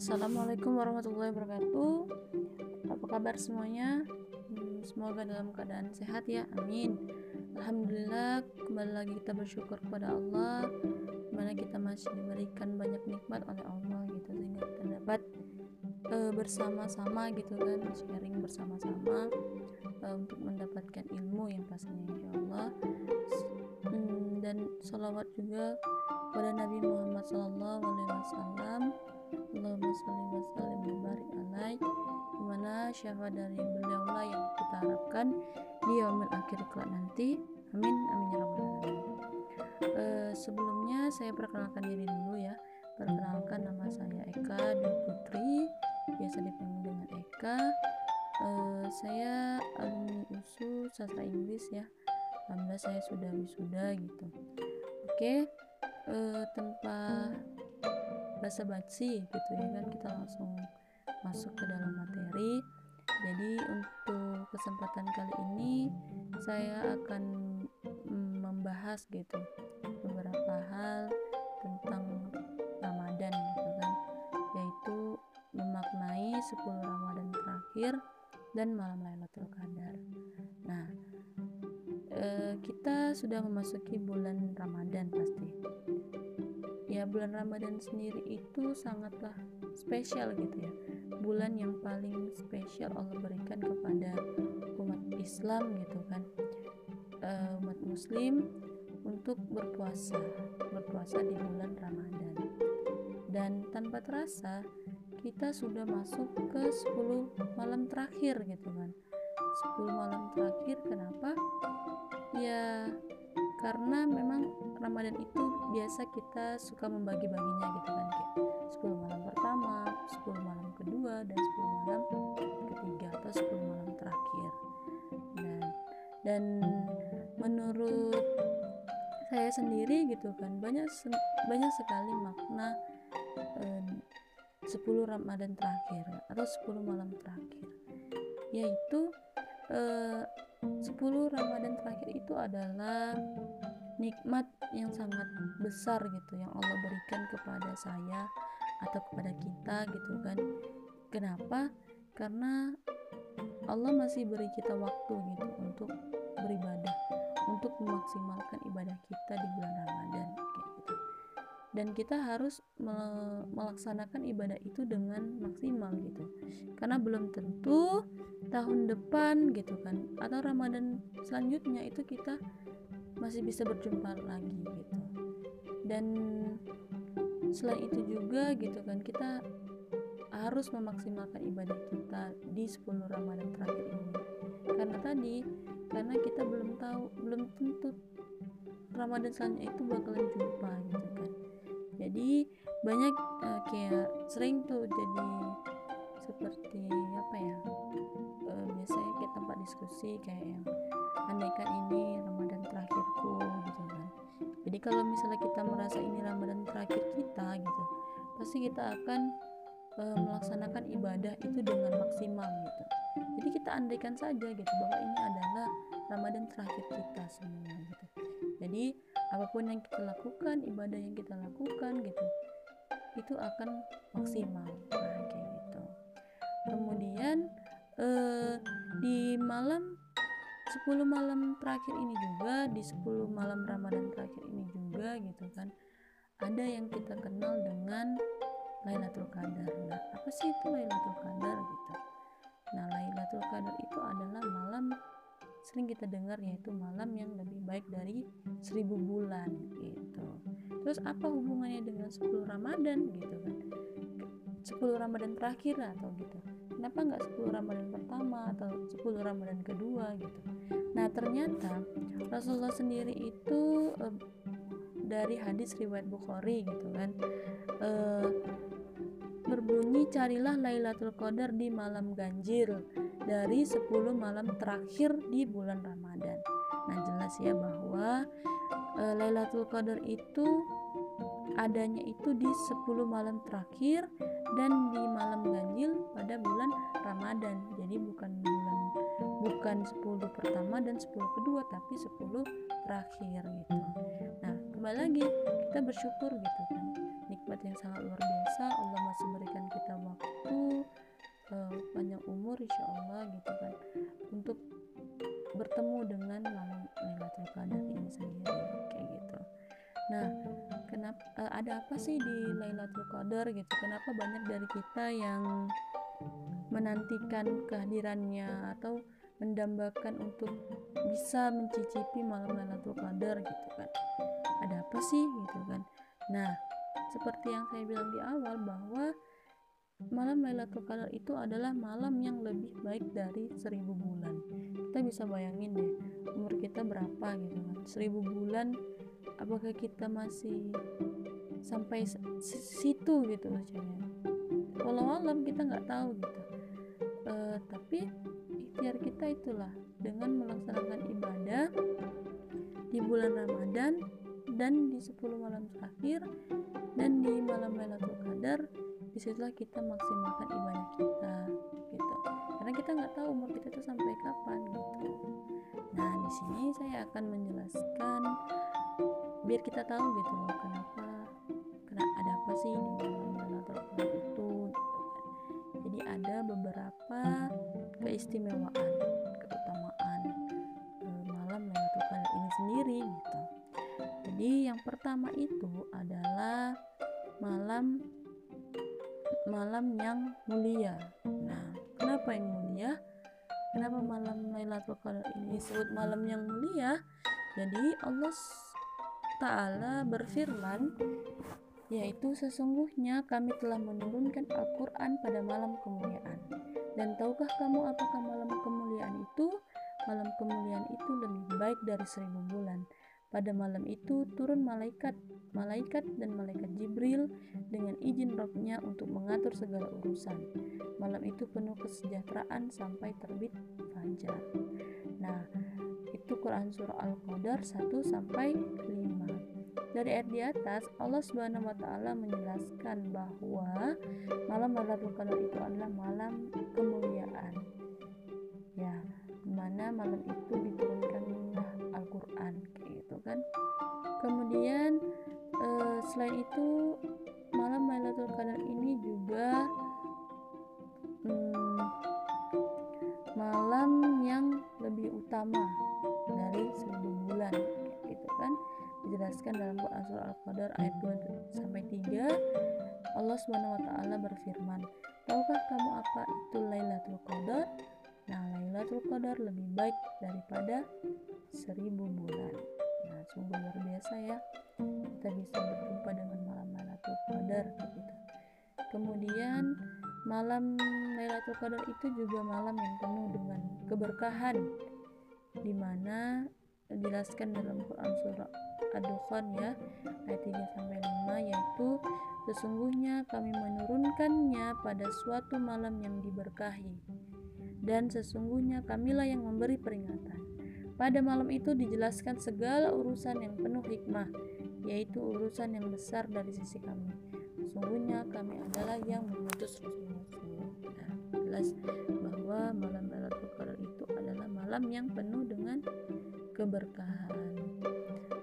Assalamualaikum warahmatullahi wabarakatuh. Apa kabar semuanya? Hmm, semoga dalam keadaan sehat ya. Amin. Alhamdulillah kembali lagi kita bersyukur kepada Allah mana kita masih diberikan banyak nikmat oleh Allah gitu sehingga kita dapat uh, bersama-sama gitu kan sharing bersama-sama uh, untuk mendapatkan ilmu yang pastinya insya Allah hmm, dan salawat juga pada Nabi Muhammad Sallallahu syafaat dari beliau lah yang kita harapkan di yaumil akhir kelak nanti. Amin amin ya rabbal alamin. Uh, sebelumnya saya perkenalkan diri dulu ya. Perkenalkan nama saya Eka Dwi Putri biasa dipanggil dengan Eka. Uh, saya alumni USU sastra Inggris ya. Alhamdulillah saya sudah wisuda gitu. Oke okay uh, tanpa basa-basi gitu ya kan kita langsung masuk ke dalam materi kesempatan kali ini saya akan mm, membahas gitu beberapa hal tentang Ramadan gitu kan. Yaitu memaknai 10 Ramadan terakhir dan malam Lailatul Qadar. Nah, e, kita sudah memasuki bulan Ramadan pasti. Ya bulan Ramadan sendiri itu sangatlah spesial gitu ya bulan yang paling spesial Allah berikan kepada umat Islam gitu kan. Uh, umat Muslim untuk berpuasa berpuasa di bulan Ramadan. Dan tanpa terasa kita sudah masuk ke 10 malam terakhir gitu kan. 10 malam terakhir kenapa? Ya karena memang Ramadan itu biasa kita suka membagi-baginya gitu kan kayak dan 10 malam ketiga atau 10 malam terakhir. Dan dan menurut saya sendiri gitu kan banyak banyak sekali makna eh, 10 Ramadan terakhir atau 10 malam terakhir yaitu eh, 10 Ramadan terakhir itu adalah nikmat yang sangat besar gitu yang Allah berikan kepada saya atau kepada kita gitu kan kenapa? Karena Allah masih beri kita waktu gitu untuk beribadah untuk memaksimalkan ibadah kita di bulan Ramadan kayak gitu. Dan kita harus melaksanakan ibadah itu dengan maksimal gitu. Karena belum tentu tahun depan gitu kan atau Ramadan selanjutnya itu kita masih bisa berjumpa lagi gitu. Dan selain itu juga gitu kan kita harus memaksimalkan ibadah kita di 10 Ramadan terakhir ini. Karena tadi karena kita belum tahu belum tentu Ramadan selanjutnya itu bakalan jumpa gitu kan. Jadi banyak uh, kayak sering tuh jadi seperti apa ya uh, biasanya kayak tempat diskusi kayak yang andaikan ini Ramadan terakhirku gitu kan. Jadi kalau misalnya kita merasa ini Ramadan terakhir kita gitu pasti kita akan uh, melaksanakan ibadah itu dengan maksimal gitu. Jadi kita andaikan saja gitu bahwa ini adalah Ramadan terakhir kita semua gitu. Jadi apa pun yang kita lakukan ibadah yang kita lakukan gitu itu akan maksimal. Nah kayak gitu. Kemudian eh, di malam 10 malam terakhir ini juga di 10 malam Ramadan terakhir ini juga gitu kan ada yang kita kenal dengan Lailatul Qadar. Nah, apa sih itu Lailatul Qadar gitu? Nah, Lailatul Qadar itu adalah malam sering kita dengar yaitu malam yang lebih baik dari seribu bulan gitu. Terus apa hubungannya dengan 10 Ramadan gitu kan? 10 Ramadan terakhir atau gitu kenapa nggak 10 Ramadan pertama atau 10 Ramadan kedua gitu nah ternyata Rasulullah sendiri itu e, dari hadis riwayat Bukhari gitu kan e, berbunyi carilah Lailatul Qadar di malam ganjil dari 10 malam terakhir di bulan Ramadan nah jelas ya bahwa e, Lailatul Qadar itu adanya itu di 10 malam terakhir dan di malam ganjil pada bulan Ramadan. Jadi bukan bulan bukan 10 pertama dan 10 kedua tapi 10 terakhir gitu. Nah, kembali lagi kita bersyukur gitu kan. Nikmat yang sangat luar biasa Allah masih berikan kita umur insya Allah gitu kan. Untuk bertemu dengan malam Lailatul Qadar ini sendiri kayak gitu. Nah kenapa uh, ada apa sih di Lailatul Qadar gitu? Kenapa banyak dari kita yang menantikan kehadirannya atau mendambakan untuk bisa mencicipi malam Lailatul Qadar gitu kan apa sih gitu kan. Nah seperti yang saya bilang di awal bahwa malam Lailatul Qadar itu adalah malam yang lebih baik dari seribu bulan. Kita bisa bayangin deh umur kita berapa gitu kan. Seribu bulan apakah kita masih sampai situ gitu maksudnya walau alam kita nggak tahu gitu. Uh, tapi ikhtiar kita itulah dengan melaksanakan ibadah di bulan Ramadan dan di 10 malam terakhir dan di malam Lailatul Qadar di situlah kita maksimalkan ibadah kita gitu. Karena kita nggak tahu umur kita itu sampai kapan gitu. Nah di sini saya akan menjelaskan biar kita tahu gitu loh kenapa karena ada apa sih di malam Lailatul Qadar itu jadi ada beberapa keistimewaan keutamaan eh, malam Lailatul Qadar ini sendiri gitu jadi yang pertama itu adalah malam malam yang mulia nah kenapa yang mulia kenapa malam Lailatul Qadar ini disebut malam yang mulia jadi Allah Ta'ala berfirman yaitu sesungguhnya kami telah menurunkan Al-Quran pada malam kemuliaan. Dan tahukah kamu apakah malam kemuliaan itu? Malam kemuliaan itu lebih baik dari seribu bulan. Pada malam itu turun malaikat, malaikat dan malaikat Jibril dengan izin rohnya untuk mengatur segala urusan. Malam itu penuh kesejahteraan sampai terbit fajar. Nah, itu Quran surah Al-Qadar 1 sampai 5. Dari ayat di atas, Allah Subhanahu wa taala menjelaskan bahwa malam Lailatul Qadar itu adalah malam kemuliaan. Ya, mana malam itu gitu kan. Kemudian eh, selain itu malam Lailatul Qadar ini juga hmm, malam yang lebih utama dari seribu bulan gitu kan dijelaskan dalam Quran surah Al-Qadar ayat 2 sampai 3 Allah Subhanahu wa taala berfirman Tahukah kamu apa itu Lailatul Qadar? Nah, Lailatul Qadar lebih baik daripada seribu bulan. Nah, sungguh luar biasa ya. Kita bisa berjumpa dengan malam Lailatul Qadar gitu. Kemudian malam Lailatul Qadar itu juga malam yang penuh dengan keberkahan di mana dijelaskan dalam Quran surah Ad-Dukhan ya ayat 3 sampai 5 yaitu sesungguhnya kami menurunkannya pada suatu malam yang diberkahi dan sesungguhnya kamilah yang memberi peringatan pada malam itu dijelaskan segala urusan yang penuh hikmah yaitu urusan yang besar dari sisi kami sesungguhnya kami adalah yang mengutus Rasul-Rasul nah, jelas bahwa malam Lailatul Qadar itu adalah malam yang penuh dengan keberkahan.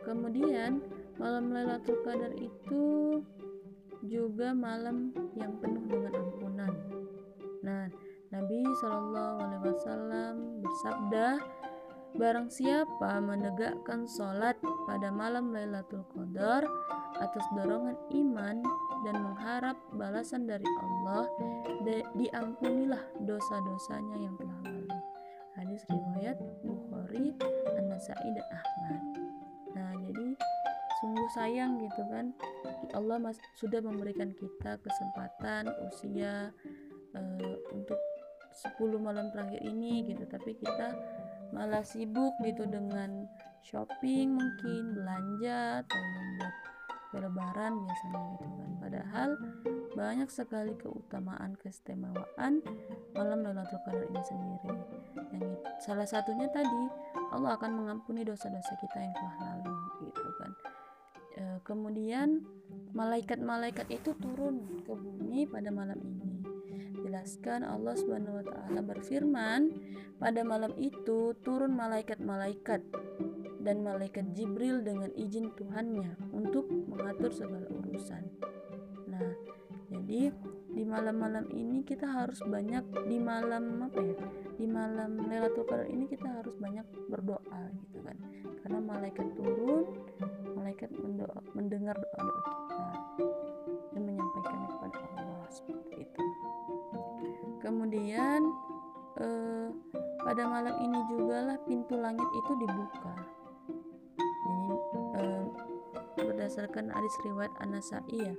Kemudian malam Lailatul Qadar itu juga malam yang penuh dengan ampunan. Nah, Nabi Shallallahu Alaihi Wasallam bersabda, Barang siapa menegakkan sholat pada malam Lailatul Qadar atas dorongan iman dan mengharap balasan dari Allah, diampunilah dosa-dosanya yang telah lalu. Hadis riwayat Bukhari An-Nasai dan Ahmad nah jadi sungguh sayang gitu kan Allah mas sudah memberikan kita kesempatan usia uh, untuk 10 malam terakhir ini gitu tapi kita malah sibuk gitu dengan shopping mungkin belanja atau membuat lebaran biasanya gitu kan. Padahal banyak sekali keutamaan keistimewaan malam Lailatul Qadar ini sendiri. Yang salah satunya tadi Allah akan mengampuni dosa-dosa kita yang telah lalu gitu kan. E, kemudian malaikat-malaikat itu turun ke bumi pada malam ini jelaskan Allah Subhanahu wa taala berfirman pada malam itu turun malaikat-malaikat dan malaikat Jibril dengan izin Tuhannya untuk mengatur segala urusan. Nah, jadi di malam-malam ini kita harus banyak di malam apa ya di malam Lailatul Qadar ini kita harus banyak berdoa gitu kan karena malaikat turun malaikat mendengar doa doa kita pada malam ini juga lah pintu langit itu dibuka jadi eh, berdasarkan hadis riwayat Anasai ya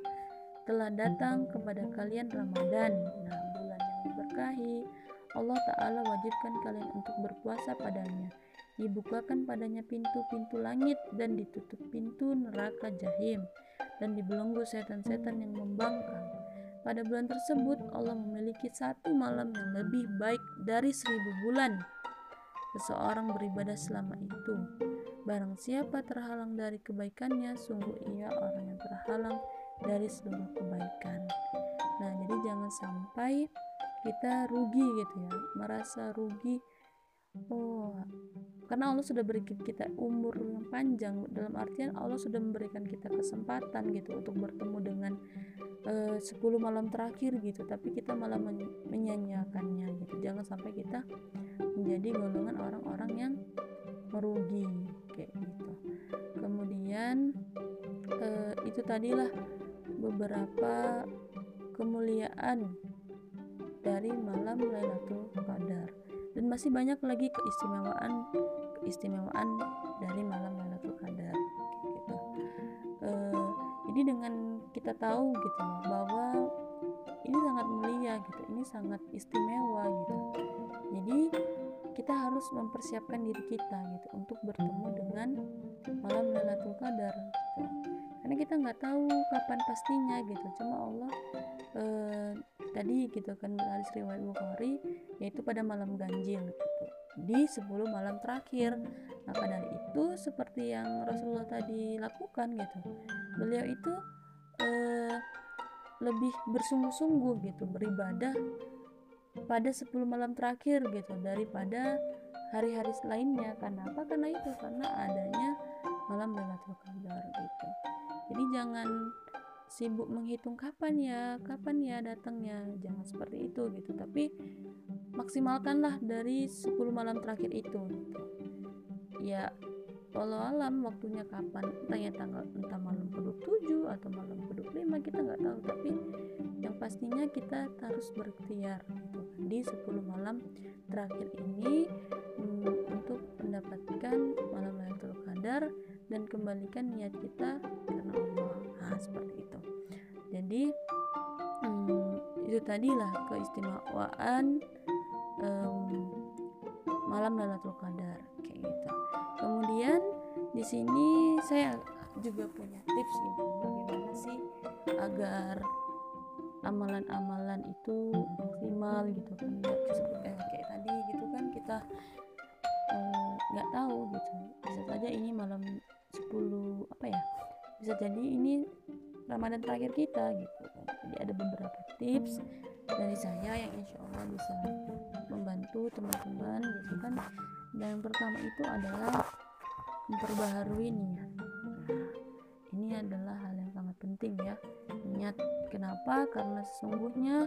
telah datang kepada kalian Ramadan. Nah, bulan yang diberkahi, Allah Ta'ala wajibkan kalian untuk berpuasa padanya. Dibukakan padanya pintu-pintu langit dan ditutup pintu neraka jahim dan dibelenggu setan-setan yang membangkang. Pada bulan tersebut, Allah memiliki satu malam yang lebih baik dari seribu bulan. Seseorang beribadah selama itu. Barang siapa terhalang dari kebaikannya, sungguh ia orang yang terhalang dari seluruh kebaikan. Nah, jadi jangan sampai kita rugi gitu ya, merasa rugi. Oh, karena Allah sudah beri kita umur yang panjang dalam artian Allah sudah memberikan kita kesempatan gitu untuk bertemu dengan eh, uh, 10 malam terakhir gitu. Tapi kita malah men menyanyiakannya gitu. Jangan sampai kita menjadi golongan orang-orang yang merugi kayak gitu. Kemudian uh, itu tadilah beberapa kemuliaan dari malam Lailatul Qadar dan masih banyak lagi keistimewaan keistimewaan dari malam Lailatul Qadar gitu. E, jadi dengan kita tahu gitu bahwa ini sangat mulia gitu, ini sangat istimewa gitu. Jadi kita harus mempersiapkan diri kita gitu untuk bertemu dengan malam Lailatul Qadar. Gitu karena kita nggak tahu kapan pastinya gitu cuma Allah eh, tadi gitu kan hadis riwayat Bukhari yaitu pada malam ganjil gitu. Di 10 malam terakhir. Maka dari itu seperti yang Rasulullah tadi lakukan gitu beliau itu eh, lebih bersungguh-sungguh gitu beribadah pada 10 malam terakhir gitu daripada hari-hari lainnya. Karena apa? Karena itu karena adanya malam Lailatul Qadar gitu. Jadi jangan sibuk menghitung kapan ya kapan ya datangnya. Jangan seperti itu gitu tapi maksimalkanlah dari 10 malam terakhir itu gitu. ya kalau alam waktunya kapan entah ya tanggal entah malam ke-27 atau malam ke-25 kita nggak tahu tapi yang pastinya kita harus berikhtiar gitu kan. Di 10 malam terakhir ini hmm, untuk mendapatkan malam Lailatul Qadar dan kembalikan niat kita karena Allah nah, seperti itu. Jadi hmm, itu tadilah keistimewaan um, malam Lailatul Qadar kayak gitu. Kemudian di sini saya juga punya tips gitu bagaimana sih agar amalan-amalan itu maksimal gitu kan eh, kayak tadi gitu kan kita eh, nggak eh, tahu gitu. Bisa saja ini malam 10 apa ya bisa jadi ini Ramadan terakhir kita gitu. Jadi ada beberapa tips dari saya yang insya Allah bisa membantu teman-teman gitu kan. Dan yang pertama itu adalah memperbaharui niat. Ini adalah hal yang sangat penting ya niat. Kenapa? Karena sesungguhnya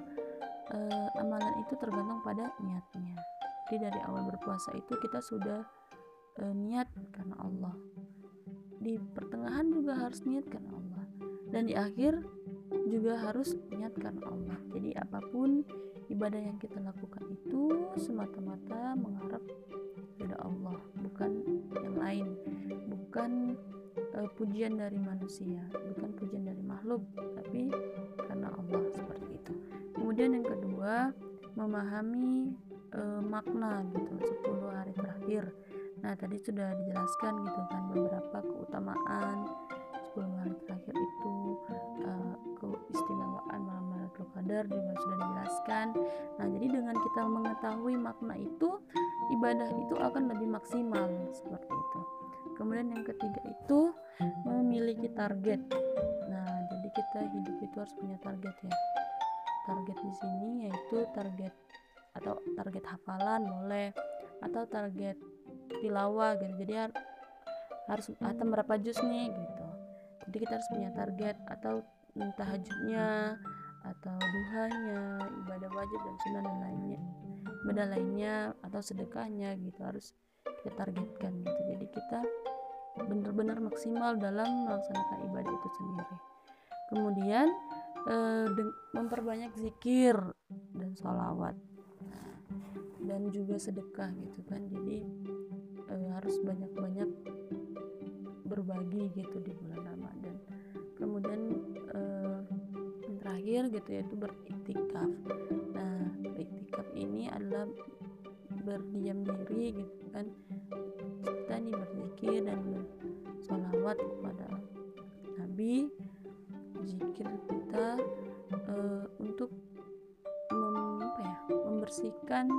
eh, amalan itu tergantung pada niatnya. Jadi dari awal berpuasa itu kita sudah eh, niat karena Allah. Di pertengahan juga harus niatkan Allah dan di akhir juga harus niatkan Allah. Jadi apa pun ibadah yang kita lakukan itu semata-mata mengharap pada Allah bukan yang lain. Bukan uh, pujian dari manusia bukan pujian dari makhluk tapi karena Allah seperti itu. Kemudian yang kedua memahami uh, makna gitu 10 hari terakhir. Nah, tadi sudah dijelaskan gitu kan beberapa keutamaan 10 hari terakhir Qadar juga sudah dijelaskan. Nah, jadi dengan kita mengetahui makna itu, ibadah itu akan lebih maksimal seperti itu. Kemudian yang ketiga itu memiliki target. Nah, jadi kita hidup itu harus punya target ya. Target di sini yaitu target atau target hafalan boleh atau target tilawah gitu jadi har harus atau berapa jus nih gitu jadi kita harus punya target atau tahajudnya atau duhanya ibadah wajib dan sunnah dan lainnya ibadah lainnya atau sedekahnya gitu harus kita targetkan gitu. Jadi kita benar-benar maksimal dalam melaksanakan ibadah itu sendiri. Kemudian eh, memperbanyak zikir dan sholawat dan juga sedekah gitu kan. Jadi eh, harus banyak-banyak berbagi gitu di bulan Ramadan. Kemudian terakhir gitu yaitu beriktikaf. Nah beriktikaf ini adalah berdiam diri gitu kan. Kita nih berzikir dan sholawat kepada Nabi zikir kita uh, untuk mem, apa ya, membersihkan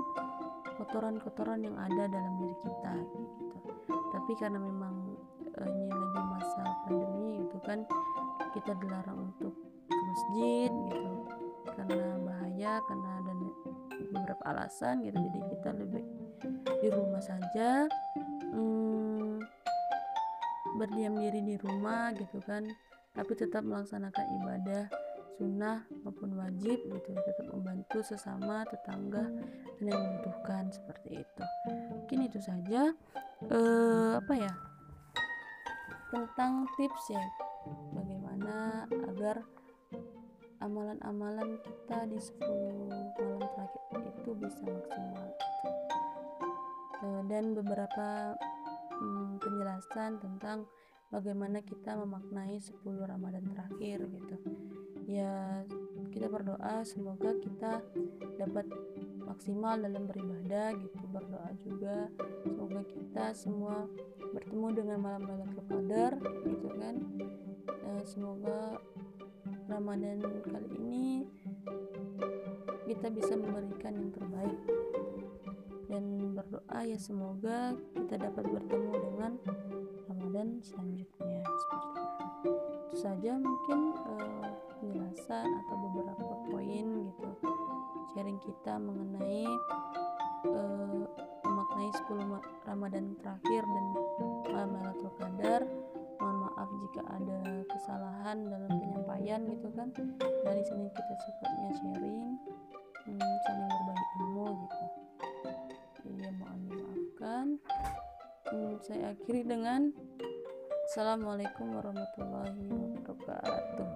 kotoran-kotoran yang ada dalam diri kita gitu. Tapi karena memang uh, ini lagi masa pandemi itu kan kita dilarang untuk masjid gitu. Karena bahaya karena ada beberapa alasan gitu. Jadi kita lebih di rumah saja hmm, berdiam diri di rumah gitu kan. Tapi tetap melaksanakan ibadah sunnah maupun wajib gitu. Tetap membantu sesama tetangga dan yang membutuhkan seperti itu. Mungkin itu saja eh, apa ya tentang tips ya bagaimana agar amalan-amalan kita di 10 malam terakhir itu bisa maksimal. Dan beberapa hmm, penjelasan tentang bagaimana kita memaknai 10 Ramadan terakhir gitu. Ya kita berdoa semoga kita dapat maksimal dalam beribadah gitu berdoa juga semoga kita semua bertemu dengan malam Lailatul Qadar gitu kan. Uh, semoga Ramadan kali ini kita bisa memberikan yang terbaik. Dan berdoa ya semoga kita dapat bertemu dengan Ramadan selanjutnya. Seperti itu. Itu saja mungkin uh, penjelasan atau beberapa poin gitu. Sharing kita mengenai uh, memaknai 10 Ramadan terakhir dan malam Lailatul Qadar maaf jika ada kesalahan dalam penyampaian gitu kan. Dari sini kita sifatnya sharing hmm, saling berbagi ilmu gitu. Jadi mohon dimaafkan hmm, saya akhiri dengan Assalamualaikum warahmatullahi wabarakatuh